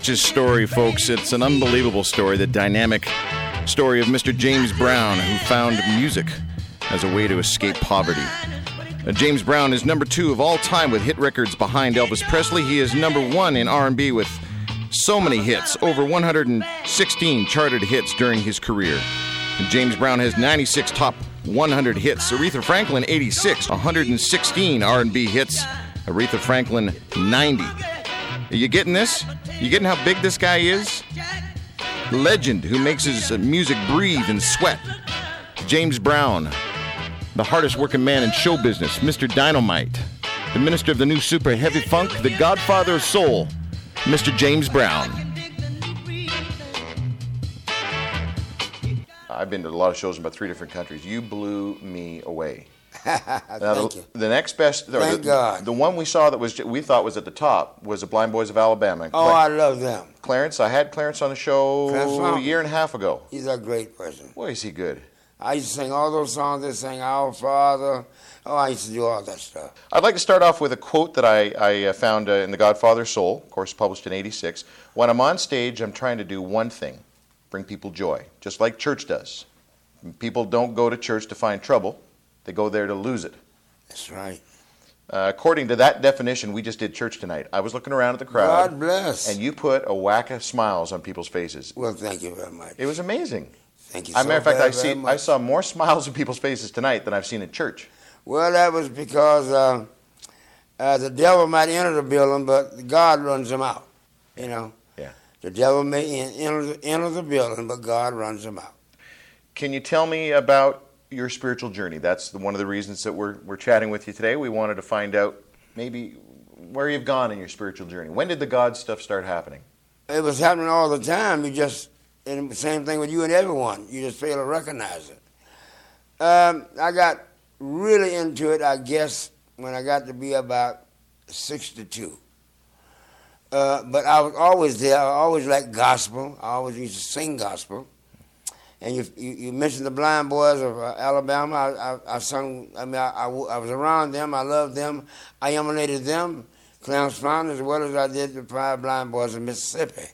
Rich's story, folks. It's an unbelievable story, the dynamic story of Mr. James Brown, who found music as a way to escape poverty. Uh, James Brown is number two of all time with hit records behind Elvis Presley. He is number one in R&B with so many hits, over 116 charted hits during his career. And James Brown has 96 top 100 hits. Aretha Franklin 86, 116 R&B hits. Aretha Franklin 90. Are you getting this? You getting how big this guy is? Legend who makes his uh, music breathe and sweat. James Brown, the hardest working man in show business, Mr. Dynamite, the minister of the new super heavy funk, the godfather of soul, Mr. James Brown. I've been to a lot of shows in about three different countries. You blew me away. The, you. the next best, Thank the, God. the one we saw that was we thought was at the top was the Blind Boys of Alabama. Oh, Cla- I love them. Clarence, I had Clarence on the show a year and a half ago. He's a great person. Boy, is he good. I used to sing all those songs. They sang Our Father. Oh, I used to do all that stuff. I'd like to start off with a quote that I, I uh, found uh, in The Godfather Soul, of course, published in 86. When I'm on stage, I'm trying to do one thing bring people joy, just like church does. People don't go to church to find trouble, they go there to lose it. That's right. Uh, according to that definition, we just did church tonight. I was looking around at the crowd, God bless. and you put a whack of smiles on people's faces. well, thank you very much. It was amazing. Thank you As a so matter of fact, I, see, much. I saw more smiles on people's faces tonight than I've seen in church. Well, that was because uh, uh, the devil might enter the building, but God runs him out. You know. Yeah. The devil may enter the, enter the building, but God runs him out. Can you tell me about your spiritual journey? That's the, one of the reasons that we're, we're chatting with you today. We wanted to find out maybe where you've gone in your spiritual journey. When did the God stuff start happening? It was happening all the time. You just, and the same thing with you and everyone. You just fail to recognize it. Um, I got really into it, I guess, when I got to be about 62. Uh, but I was always there. I always liked gospel. I always used to sing gospel. And you, you, you mentioned the Blind Boys of uh, Alabama. I, I, I sung, I mean, I, I, I was around them. I loved them. I emulated them, Clarence Fountain, as well as I did the Five Blind Boys of Mississippi.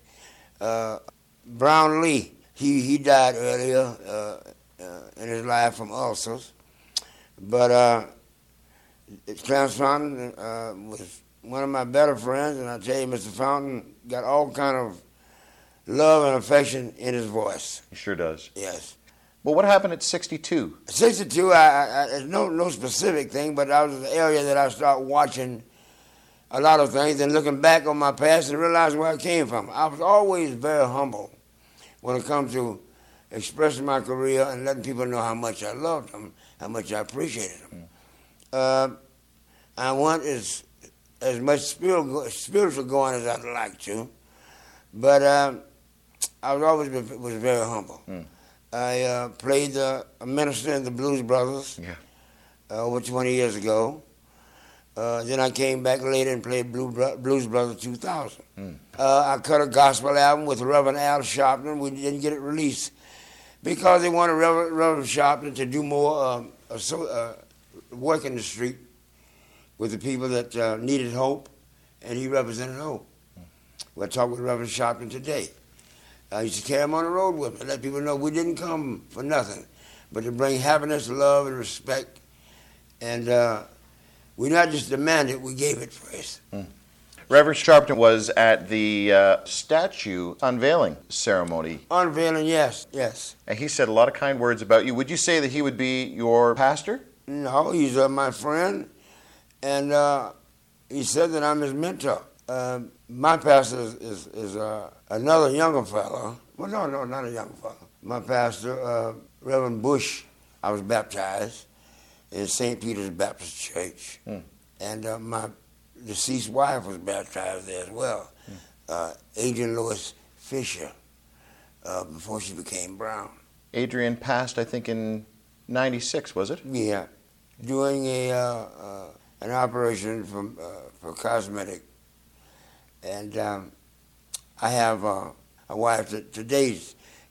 Uh, Brownlee, he, he died earlier uh, uh, in his life from ulcers. But uh, Clarence Fountain uh, was one of my better friends, and I tell you, Mr. Fountain got all kind of love and affection in his voice. He sure does. Yes. Well, what happened at 62? 62, I, I, I it's no no specific thing, but that was the area that I started watching a lot of things and looking back on my past and realizing where I came from. I was always very humble when it comes to expressing my career and letting people know how much I loved them, how much I appreciated them. Uh, I want as as much spiritual spiritual going as I'd like to, but um, I was always been, was very humble. Mm. I uh, played uh, a minister in the Blues Brothers Yeah. uh, over 20 years ago. Uh, then I came back later and played Blue Bro- Blues Brothers 2000. Mm. Uh, I cut a gospel album with Reverend Al Sharpton. We didn't get it released because they wanted Reverend, Reverend Sharpton to do more um, uh, so, uh, work in the street with the people that uh, needed hope, and he represented hope. We'll talk with Reverend Sharpton today. I used to carry them on the road with me, let people know we didn't come for nothing, but to bring happiness, love, and respect. And uh, we not just demanded, we gave it first. Reverend Sharpton was at the uh, statue unveiling ceremony, Unveiling, yes, yes. and he said a lot of kind words about you. Would you say that he would be your pastor? No, he's uh, my friend, and uh, he said that I'm his mentor. Um my pastor is, is, is uh, another younger fellow. Well, no, no, not a younger fellow. My pastor, uh, Reverend Bush, I was baptized in St. Peter's Baptist Church, Hmm. and uh, my deceased wife was baptized there as well, uh, Adrienne Lois Fisher, uh, before she became Brown. Adrienne passed, I think, in 96, was it? Yeah, doing a uh, uh, an operation from uh, for cosmetic, and um, I have uh, a wife that today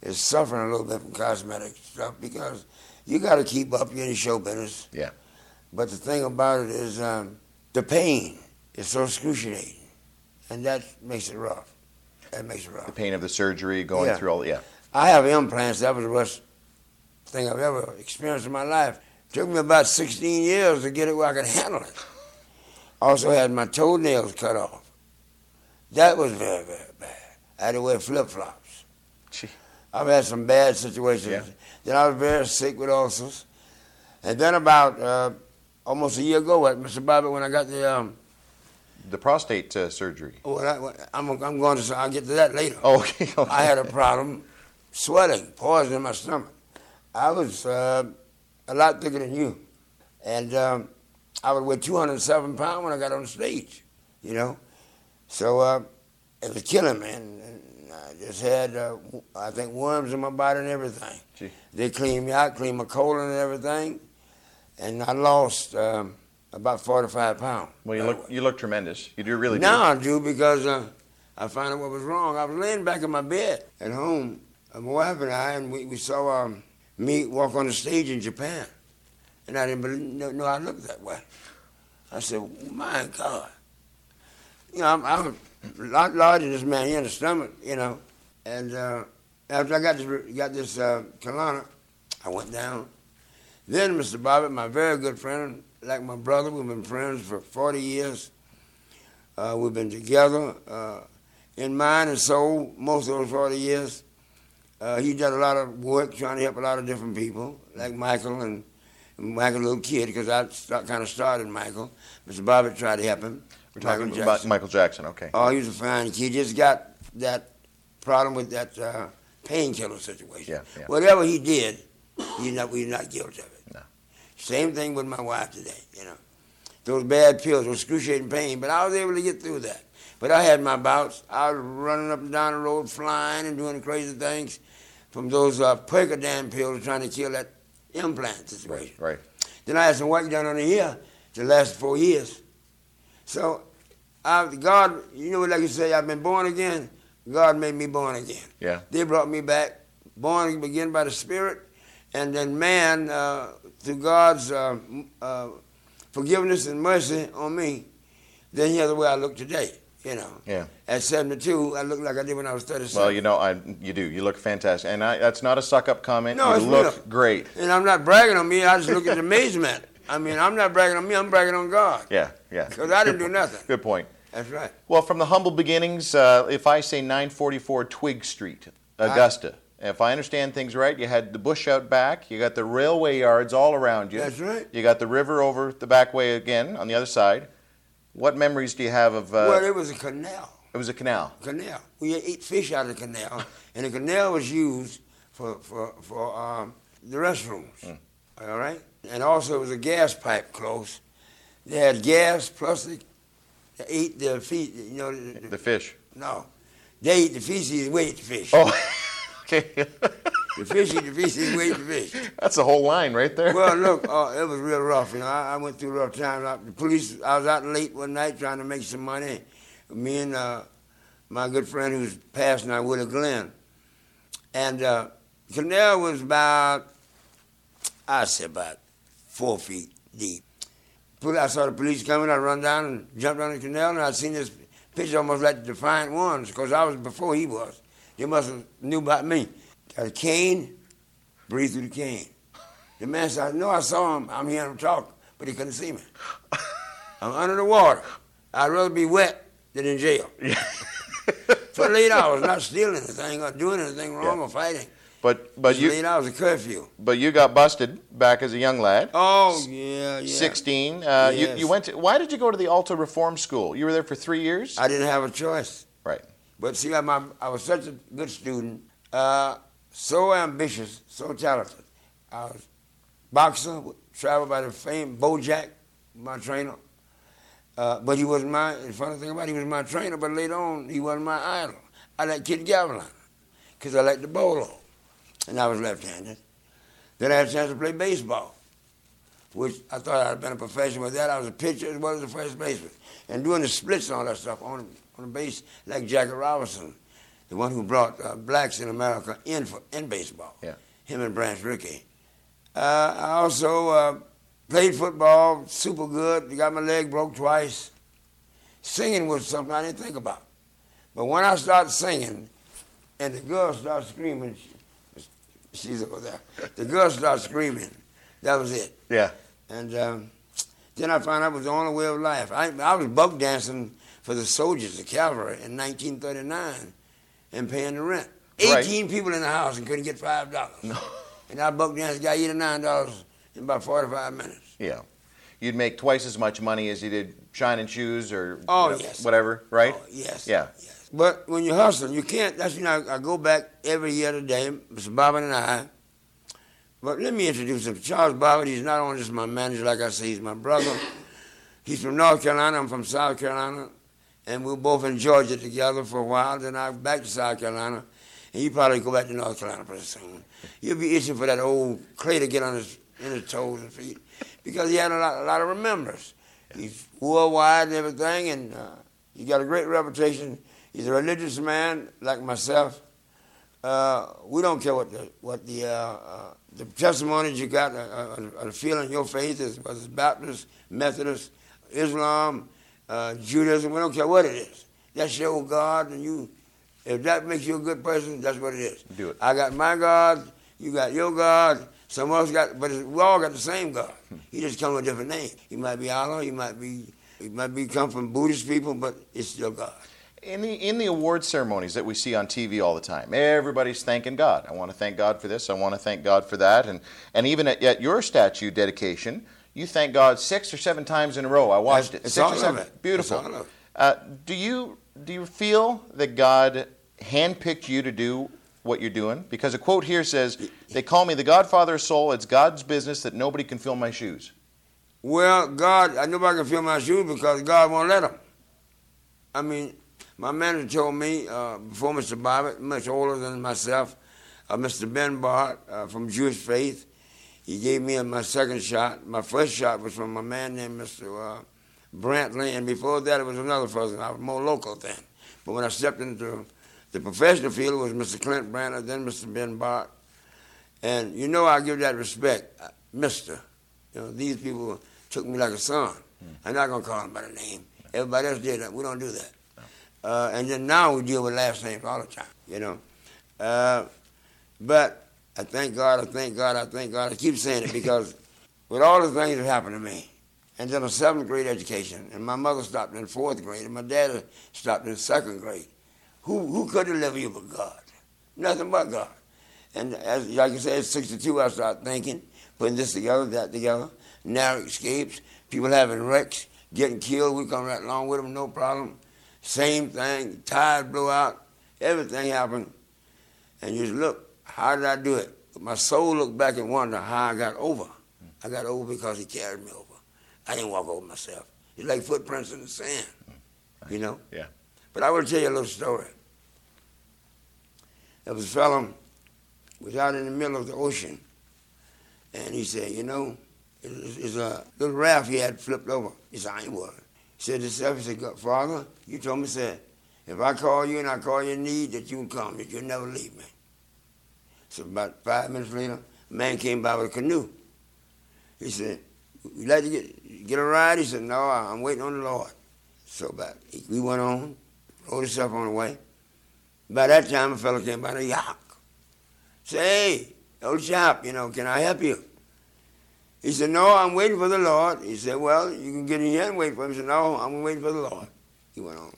is, suffering a little bit from cosmetic stuff because you got to keep up. You're in the show business. Yeah. But the thing about it is um, the pain is so excruciating, and that makes it rough. That makes it rough. The pain of the surgery, going Yeah. through all. Yeah. I have implants. That was the worst thing I've ever experienced in my life. took me about 16 years to get it where I could handle it. Also had my toenails cut off. That was very, very bad. I had to wear flip flops. I've had some bad situations. Yeah. Then I was very sick with ulcers. And then about uh, almost a year ago, at Mr. Bobby, when I got the, um, The prostate uh, surgery. when I, when- I'm, I'm going to, I'll get to that later. Oh, okay. okay. I had a problem sweating, poison in my stomach. I was uh, a lot thicker than you. And um, I would weigh 207 pounds when I got on the stage, you know. So uh, it was killing me. And, and I just had, uh, I think, worms in my body and everything. Gee. They cleaned me out, cleaned my colon and everything. And I lost um, about 45 pounds. Well, you look you look tremendous. You do really. Now do. I do because uh, I found out what was wrong. I was laying back in my bed at home, my wife and I, and we, we saw um, me walk on the stage in Japan. And I didn't believe, know, know I looked that way. I said, my God. You know, I'm, I'm a lot larger than this man in the stomach, you know. And uh, after I got this, got this uh, colonic, I went down. Then Mr. Bobbitt, my very good friend, like my brother, we've been friends for 40 years. Uh, we've been together uh, in mind and soul most of those 40 years. Uh, he did a lot of work trying to help a lot of different people, like Michael and, and Michael, a little kid, because I start, kind of started Michael. Mr. Bobbitt tried to help him. We're talking Michael about Jackson. Michael Jackson. Okay. Oh, he was a fine kid. He just got that problem with that uh, painkiller situation. Yeah, yeah. Whatever he did, he's not, we're not guilty of it. No. Same thing with my wife today, you know. Those bad pills, those excruciating pain, but I was able to get through that. But I had my bouts. I was running up and down the road, flying and doing crazy things from those uh, Percodan pills trying to kill that implant situation. Right. Then I had some work done on here the ear to last four years. So, I, God, you know, like you say, I've been born again. God made me born again. Yeah. They brought me back, born again by the Spirit, and then man, uh, through God's uh, uh, forgiveness and mercy on me, then here's the way I look today. You know, Yeah. at 72, I look like I did when I was 37. Well, you know, I you do. You look fantastic, and I, that's not a suck up comment. No, you it's look real. great. and I'm not bragging on me. I just look at amazement. I mean, I'm not bragging on me. I'm bragging on God. Yeah, yeah. Because I didn't Good do point. nothing. Good point. That's right. Well, from the humble beginnings, uh, if I say 944 Twiggs Street, Augusta, if I understand things right, you had the bush out back, you got the railway yards all around you. That's right. You got the river over the back way again on the other side. What memories do you have of? Uh, well, it was a canal. it was a canal. Canal. We ate fish out of the canal, and the canal was used for for for um, the restrooms. Mm. All right, and also it was a gas pipe close. They had gas plus they they ate the feet. You know, the, the- The fish. no, they eat the feces, we ate the fish. Oh, okay. The fish eat the feces, we ate the fish. That's the whole line right there. Well, look, uh, it was real rough. You know, I, I went through a rough times. I, the police. I was out late one night trying to make some money. Me and uh, my good friend who's passed now, Willie Glenn, and uh, canal was about, I say about four feet deep. I saw the police coming. I run down and jumped on the canal, and I seen this picture almost like the Defiant Ones, because I was before he was. They must have knew about me. Got a cane, breathe through the cane. The man said, I know I saw him. I'm hearing him talk, but he couldn't see me. I'm under the water. I'd rather be wet than in jail. For eight hours, not stealing anything or doing anything wrong or fighting. But but you eight hours of curfew. but you got busted back as a young lad. Oh, yeah, yeah. 16. Uh, you, Yes. you went to, why did you go to the Alto Reform School? You were there for three years? I didn't have a choice. Right. But see, I'm, I was such a good student, uh, so ambitious, so talented. I was boxer, traveled by the famed Beau Jack, my trainer. Uh, but he wasn't my, the funny thing about it, he was my trainer, but later on, he wasn't my idol. I liked Kid Gavilan, because I liked the bolo, and I was left-handed. Then I had a chance to play baseball, which I thought I'd been a professional with that. I was a pitcher as well as a first baseman. And doing the splits and all that stuff on, on the base, like Jackie Robinson, the one who brought uh, blacks in America in, for, in baseball. Yeah. Him and Branch Rickey. Uh, I also uh, played football super good. Got my leg broke twice. Singing was something I didn't think about. But when I started singing, and the girls started screaming, she's over there. The girls started screaming. That was it. Yeah. And um, then I found out it was the only way of life. I, I was buck dancing for the soldiers, the cavalry, in 1939, and paying the rent. Right. 18 people in the house and couldn't get five dollars. No. And I buck danced, got eight or nine dollars in about 45 minutes. Yeah. You'd make twice as much money as you did shining shoes or Oh, you know, yes. whatever, right? Oh, yes. Yeah. Yes. But when you're hustling, you can't. That's you know I go back every year today, Mr. Bobbitt and I. But let me introduce him. Charles Bobbitt. He's not only just my manager, like I say, he's my brother. he's from North Carolina. I'm from South Carolina, and we were both in Georgia together for a while. Then I back to South Carolina, and he probably go back to North Carolina pretty soon. He'll be itching for that old clay to get on his in his toes and feet because he had a lot, a lot of remembrance. He's worldwide and everything, and uh, he got a great reputation. He's a religious man like myself. Uh, we don't care what the what the uh, uh, the testimonies you got, uh, uh, the feeling your faith is, whether it's Baptist, Methodist, Islam, uh, Judaism. We don't care what it is. That's your God, and you. If that makes you a good person, that's what it is. Do it. I got my God. You got your God. Some of us got, but we all got the same God. He just come with a different name. He might be Allah. He might be. He might be come from Buddhist people, but it's still God. In the in the award ceremonies that we see on TV all the time, everybody's thanking God. I want to thank God for this. I want to thank God for that. And and even at, at your statue dedication, you thank God six or seven times in a row. I watched That's- it. it's Six or seven. it. Beautiful. Uh, do you do you feel that God handpicked you to do what you're doing? Because a quote here says, "They call me the Godfather of soul. It's God's business that nobody can fill my shoes." Well, God, I nobody can fill my shoes because God won't let them. I mean, my manager told me uh, before Mr. Bobbitt, much older than myself, uh, Mr. Ben Bart uh, from Jewish Faith, he gave me my second shot. My first shot was from a man named Mr. Uh, Brantley, and before that it was another person. I was more local then. But when I stepped into the professional field, it was Mr. Clint Brantley, then Mr. Ben Bart. And you know I give that respect, uh, Mister. You know, these people took me like a son. I'm not gonna call them by the name. Everybody else did that. We don't do that. Uh, and then now we deal with last names all the time. You know, uh, but I thank God. I thank God. I thank God. I keep saying it because with all the things that happened to me, and then a seventh grade education, and my mother stopped in fourth grade, and my dad stopped in second grade. Who who could deliver you but God? Nothing but God. And as like I said, at 62, I started thinking, putting this together, that together, narrow escapes, people having wrecks, getting killed. We come right along with them, no problem. Same thing, tires blew out, everything happened. And you just look, how did I do it? But my soul looked back and wondered how I got over. I got over because he carried me over. I didn't walk over myself. It's like footprints in the sand, mm. you know? Yeah. But I will tell you a little story. There was a fellow was out in the middle of the ocean, and he said, you know, it's, it's a little raft he had flipped over. He said, I ain't worried. Said to himself, he said, Father, you told me, said, if I call you and I call your need, that you can come, that you'll never leave me. So about five minutes later, a man came by with a canoe. He said, you like to get, get a ride? He said, no, I'm waiting on the Lord. So about, we went on, rode himself on the way. By that time, a fellow came by a yacht. Say, hey, old chap, you know, can I help you? He said, no, I'm waiting for the Lord. He said, well, you can get in here and wait for him. He said, no, I'm waiting for the Lord. He went on.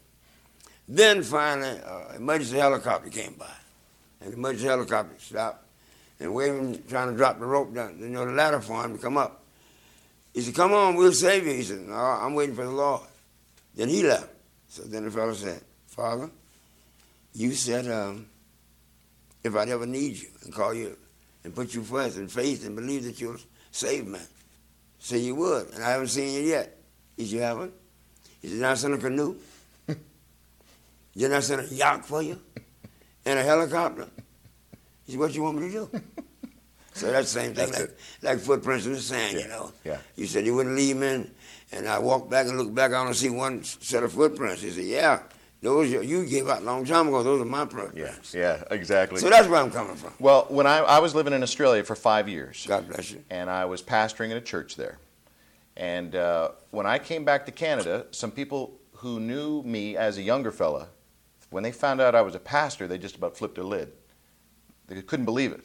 Then finally, uh, emergency helicopter came by. And the emergency helicopter stopped and waving, trying to drop the rope down, you know, the ladder for him to come up. He said, come on, we'll save you. He said, no, I'm waiting for the Lord. Then he left. So then the fellow said, Father, you said um, if I'd ever need you and call you and put you first in faith and believe that you'll save me, say you would. And I haven't seen you yet. He said, you haven't? He said, I sent a canoe. Didn't I send a yacht for you? And a helicopter? He said, what you want me to do? So that's the same thing, like, like footprints in the sand, Yeah, you know. yeah. You said you wouldn't leave me, and I walked back and looked back, I only see one set of footprints. He said, yeah, those you, you gave out a long time ago, those are my programs. Yeah. Yeah. Exactly. So that's where I'm coming from. well, when I, I was living in Australia for five years, God bless you. and I was pastoring in a church there. And uh, when I came back to Canada, some people who knew me as a younger fella when they found out I was a pastor, they just about flipped their lid. They couldn't believe it.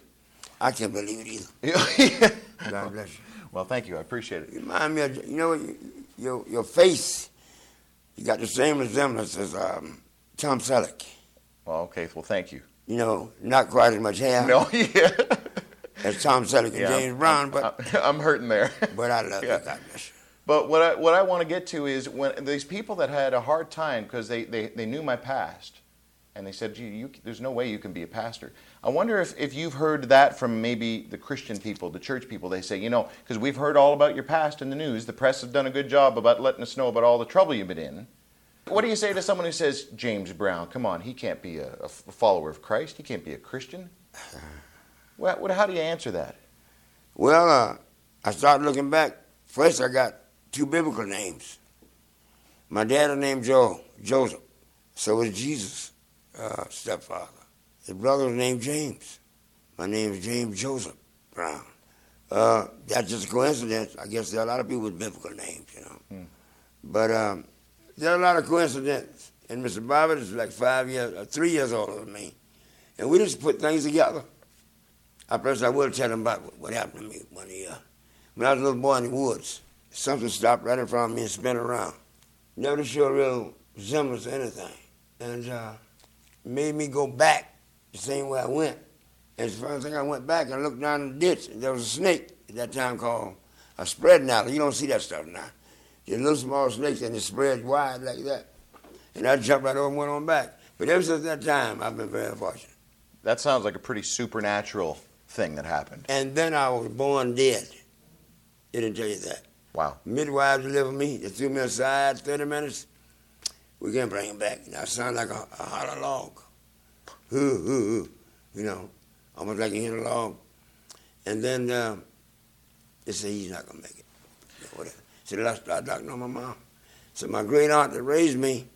I can't believe it either. God bless you. Well, thank you. I appreciate it. You remind me of, you know, your, your face, you got the same resemblance as um, Tom Selleck. Well, okay. Well, thank you. You know, not quite as much hair No, yeah. as Tom Selleck and yeah James I'm- Brown, but, I'm, I'm hurting there. but I love Yeah. you. God bless you. But what I, what I want to get to is when these people that had a hard time because they, they, they knew my past and they said, Gee, you, there's no way you can be a pastor. I wonder if, if you've heard that from maybe the Christian people, the church people. They say, you know, because we've heard all about your past in the news. The press has done a good job about letting us know about all the trouble you've been in. What do you say to someone who says, James Brown, come on, he can't be a, a follower of Christ. He can't be a Christian. Well, what, how do you answer that? Well, uh, I started looking back. First, I got two biblical names. My dad was named Joe, Joseph. So was Jesus' uh, stepfather. His brother's was named James. My name is James Joseph Brown. Uh, that's just a coincidence. I guess there are a lot of people with biblical names, you know. Hmm. But um, there are a lot of coincidences. And Mr. Bobbitt is like five years, uh, three years older than me. And we just put things together. I first I will tell him about what- happened to me one year. When I was a little boy in the woods, something stopped right in front of me and spun around. Never to show real resemblance to anything. And uh, made me go back the same way I went. And the first thing I went back and looked down the ditch, and there was a snake at that time called a spread adder. You don't see that stuff now. Just little small snakes and it spreads wide like that. And I jumped right over and went on back. But ever since that time, I've been very fortunate. That sounds like a pretty supernatural thing that happened. And then I was born dead. It didn't tell you that. Wow. Midwives delivered me. They threw me aside 30 minutes. We can't bring him back. And I sound like a, a hollow log. Hoo, hoo, hoo. You know, almost like you hit a log. And then um, they said he's not going to make it. Know, whatever. So they started knocking on my mom. So my great aunt that raised me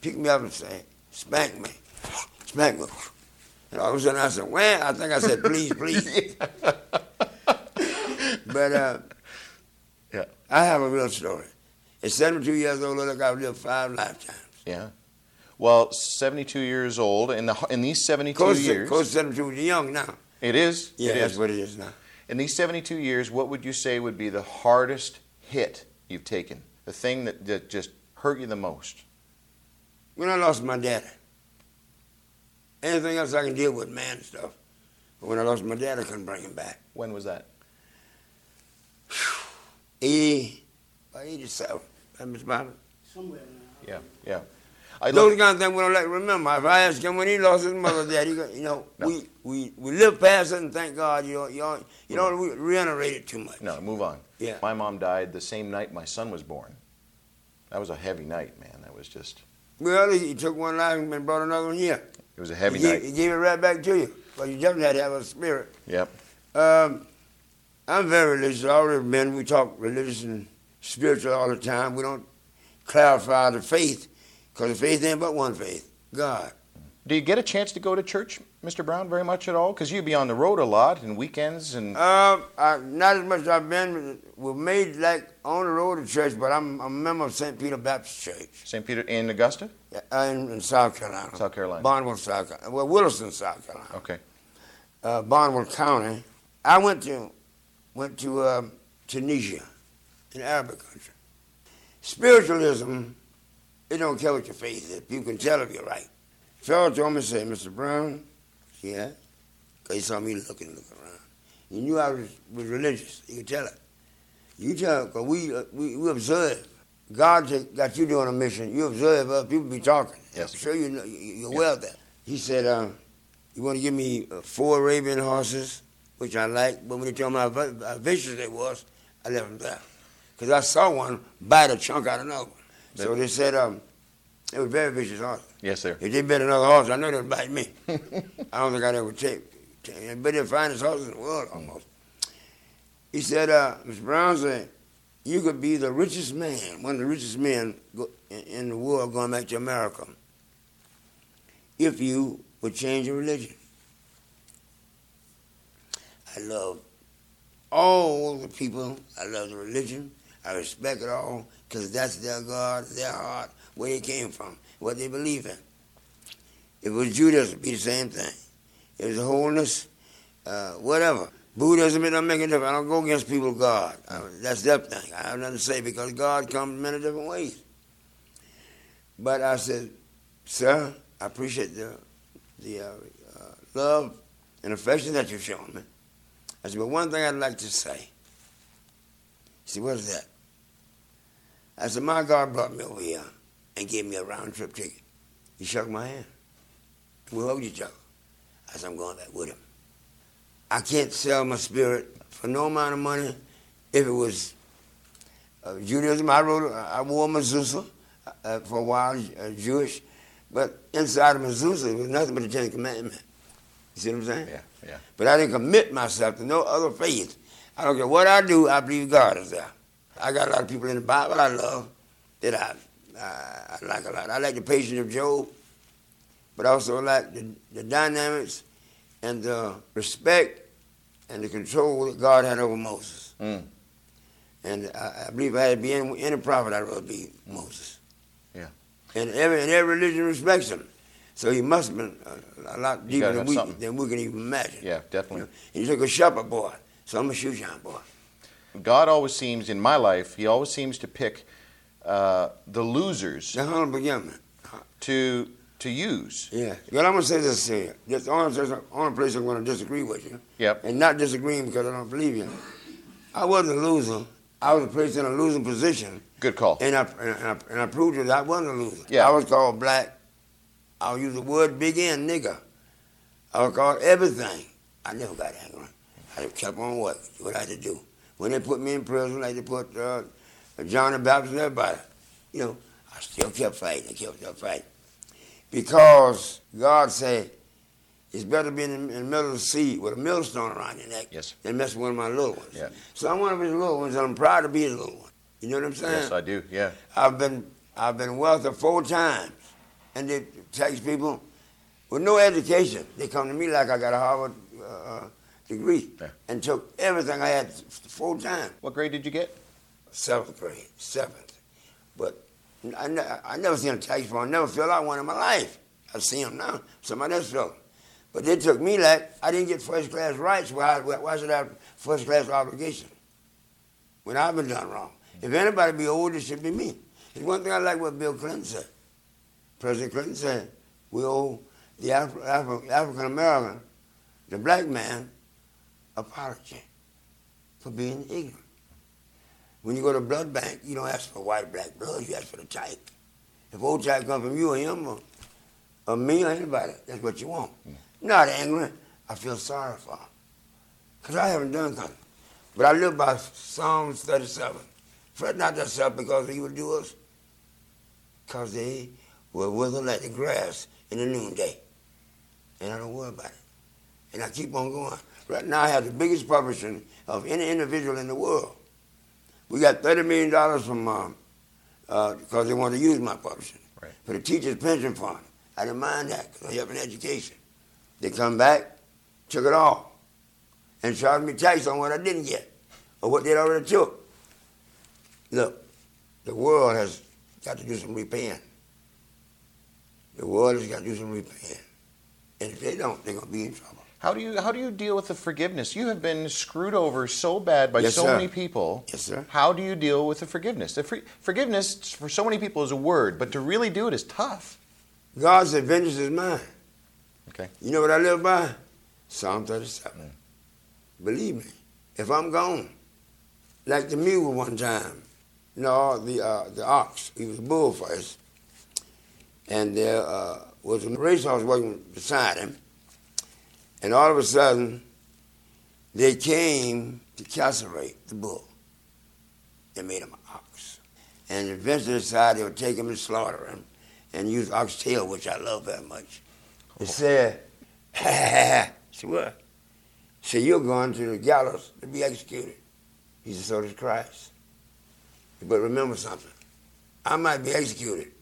picked me up and said, spank me. Spank me. And all of a sudden I said, well, I think I said, please, please. But uh, Yeah. I have a real story. At 72 years old, look, I've lived five lifetimes. Yeah. Well, 72 years old. In the in these 72 Close to, years, close to 72, you're young now. it is. Yeah, it that's is. what it is now. In these 72 years, what would you say would be the hardest hit you've taken? The thing that, that just hurt you the most? When I lost my dad. anything else I can deal with, man, stuff. But when I lost my dad, I couldn't bring him back. When was that? 80, about 87, right, Miss Bobby? Somewhere now. Yeah. Yeah. I Those kind of things we don't like to remember. If I ask him when he lost his mother, dad, he go, you know, No. we, we, we live past it and thank God you don't, you don't, you don't re- reiterate it too much. no, move on. Yeah. My mom died the same night my son was born. That was a heavy night, man. That was just. Well, he, took one life and brought another one here. It was a heavy he, gave, night. he gave it right back to you. But you definitely had to have a spirit. Yep. Um, I'm very religious. I've always been. We talk religious and spiritual all the time. We don't clarify the faith because faith ain't but one faith God. Do you get a chance to go to church, Mr. Brown, very much at all? Because you'd be on the road a lot and weekends and. Uh, I, not as much as I've been. We're made like on the road to church, but I'm, I'm a member of St. Peter Baptist Church St. Peter in Augusta? uh, in, in South Carolina. South Carolina. Barnwell, South Carolina. Well, Williston, South Carolina. Okay. uh, Barnwell County. I went to went to um, Tunisia, in Arabic country. Spiritualism, it don't care what your faith is. You can tell if you're right. Fellow told me, say, Mr. Brown, yeah, 'cause he saw me looking, looking around. He knew I was, was religious. He could tell it. You tell because we, uh, we, we observe. God take- got you doing a mission. You observe other people be talking. Yes. I'm sure you know, you- you're well there. He said, uh, you want to give me uh, four Arabian horses, which I like, but when he told me how, how vicious they was, I left them there. Because I saw one bite a chunk out of another one. So they said, um, it was very vicious horse. Yes, sir. If they bit another horse, I know they'd bite me. I don't think I'd ever take. take but they're the finest horses in the world almost. He said, uh, Mr. Brown said, you could be the richest man, one of the richest men in the world going back to America, if you would change your religion. I love all the people. I love the religion. I respect it all because that's their God, their heart, where they came from, what they believe in. If it was Judaism, it'd be the same thing. If it was holiness, uh, whatever. Buddhism, it don't make a difference. I don't go against people God. I, that's their thing. I have nothing to say because God comes in many different ways. But I said, sir, I appreciate the, the uh, uh, love and affection that you've shown me. I said, but one thing I'd like to say. He said, what is that? I said, my God brought me over here and gave me a round trip ticket. He shook my hand. We hugged each other. I said, I'm going back with him. I can't sell my spirit for no amount of money. If it was uh, Judaism, I wrote, I wore mezuzah uh, for a while, uh, Jewish, but inside of mezuzah, it was nothing but the Ten Commandments. You see what I'm saying? Yeah, yeah. But I didn't commit myself to no other faith. I don't care what I do, I believe God is there. I got a lot of people in the Bible I love that I, I, I like a lot. I like the patience of Job, but I also like the, the dynamics and the respect and the control that God had over Moses. Mm. And I, I believe if I had to be any, any prophet, I'd rather be Moses. Yeah. And every, and every religion respects him. So he must have been a, a lot deeper than we, something. than we can even imagine. Yeah, definitely. And he took a shepherd boy, so I'm a shoe shine boy. God always seems, in my life, He always seems to pick uh, the losers The to to use. Yeah. But I'm going to say this here. Just the only, place- only place I'm going to disagree with you. Yep. And not disagreeing because I don't believe you. I wasn't a loser. I was placed in a losing position. Good call. And I, and I, and I proved that I wasn't a loser. Yeah. I was called black. I'll use the word big N, nigger. I was called everything. I never got angry. I just kept on working, what I had to do. When they put me in prison, like they put uh, John the Baptist and everybody, you know, I still kept fighting. I kept, kept fighting. Because God said, it's better being in, in the middle of the sea with a millstone around your neck Yes. than mess with one of my little ones. Yeah. So I'm one of his little ones, and I'm proud to be his little one. You know what I'm saying? Yes, I do. Yeah. I've been I've been wealthy four times, and they tax people with no education. They come to me like I got a Harvard uh, degree Yeah. and took everything I had full time. What grade did you get? Seventh grade, seventh, but I, ne- I never seen a tax form. I never filled out one in my life. I see them now. Somebody else filled 'em. But they took me like I didn't get first class rights. Why, why should I have first class obligation when I've been done wrong? If anybody be old, it should be me. There's one thing I like what Bill Clinton said. President Clinton said, we owe the Af- Af- African American, the black man, apology for being ignorant. When you go to blood bank, you don't ask for white, black blood, you ask for the type. If old type come from you or him or, or me or anybody, that's what you want. Mm. Not angry, I feel sorry for him. Because I haven't done nothing. But I live by Psalms 37. Fret not thyself because of evildoers, because they will wither like the grass in the noonday. And I don't worry about it. And I keep on going. Right now, I have the biggest publishing of any individual in the world. We got $30 million from, um, uh, because they want to use my publishing. Right. For the teacher's pension fund. I didn't mind that because I help in education. They come back, took it all, and charged me tax on what I didn't get or what they already took. Look, the world has got to do some repaying. The world has got to do some repaying. And if they don't, they're going to be in trouble. How do you how do you deal with the forgiveness? You have been screwed over so bad by Yes, so sir. many people. Yes, sir. How do you deal with the forgiveness? The for, forgiveness for so many people is a word, but to really do it is tough. God said, vengeance is mine. Okay. You know what I live by? Psalm 37. Believe me, if I'm gone, like the mule one time, no, the uh, the ox, he was a bull first, and there uh, was a racehorse working beside him, and all of a sudden, they came to castrate the bull. They made him an ox, and eventually decided they would take him and slaughter him, and use ox tail, which I love very much. They said, ha ha ha, said, what? Said, you're going to the gallows to be executed. He said, so does Christ. But remember something. I might be executed,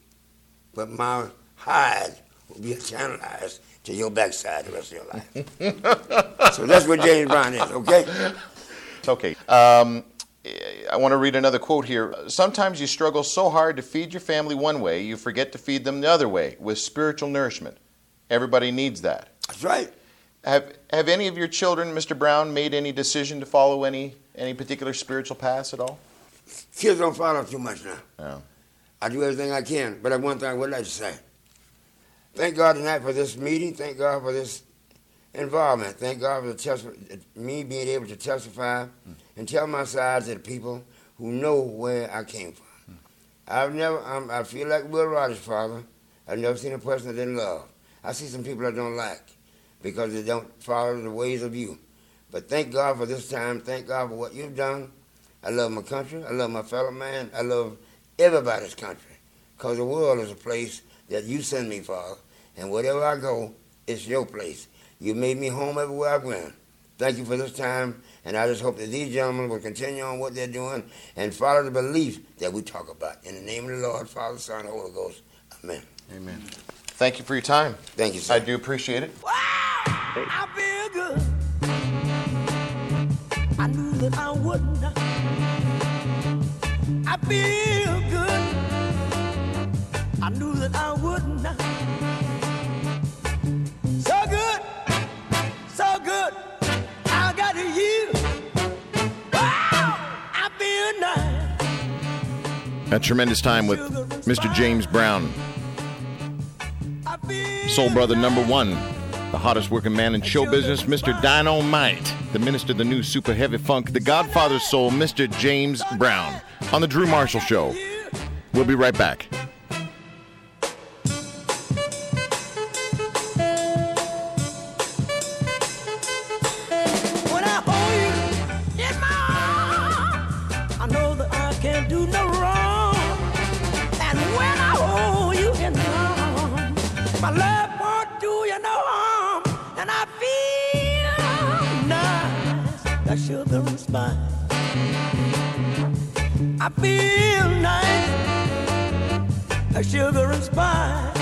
but my hide will be channelized to your backside the rest of your life. so that's what James Brown is, okay? It's okay. Um, I want to read another quote here. Sometimes you struggle so hard to feed your family one way, you forget to feed them the other way with spiritual nourishment. Everybody needs that. That's right. Have Have any of your children, Mr. Brown, made any decision to follow any any particular spiritual path at all? Kids don't follow too much now. No. I do everything I can, but I one thing I would like to say. Thank God tonight for this meeting. Thank God for this involvement. Thank God for the me being able to testify and tell my side to the people who know where I came from. I've never, um, I feel like Will Rogers' father. I've never seen a person I didn't love. I see some people I don't like because they don't follow the ways of you. But thank God for this time. Thank God for what you've done. I love my country. I love my fellow man. I love everybody's country because the world is a place that you send me, Father. And wherever I go, it's your place. You made me home everywhere I went. Thank you for this time, and I just hope that these gentlemen will continue on what they're doing and follow the belief that we talk about. In the name of the Lord, Father, Son, and Holy Ghost. Amen. Amen. Thank you for your time. Thank you, sir. I do appreciate it. Wow, I feel good. I knew that I would not. I feel A tremendous time with Mr. James Brown, soul brother number one, the hottest working man in show business, Mr. Dynamite, the minister of the new super heavy funk, the Godfather soul, Mr. James Brown, on the Drew Marshall Show. We'll be right back. I feel nice, like sugar and spice.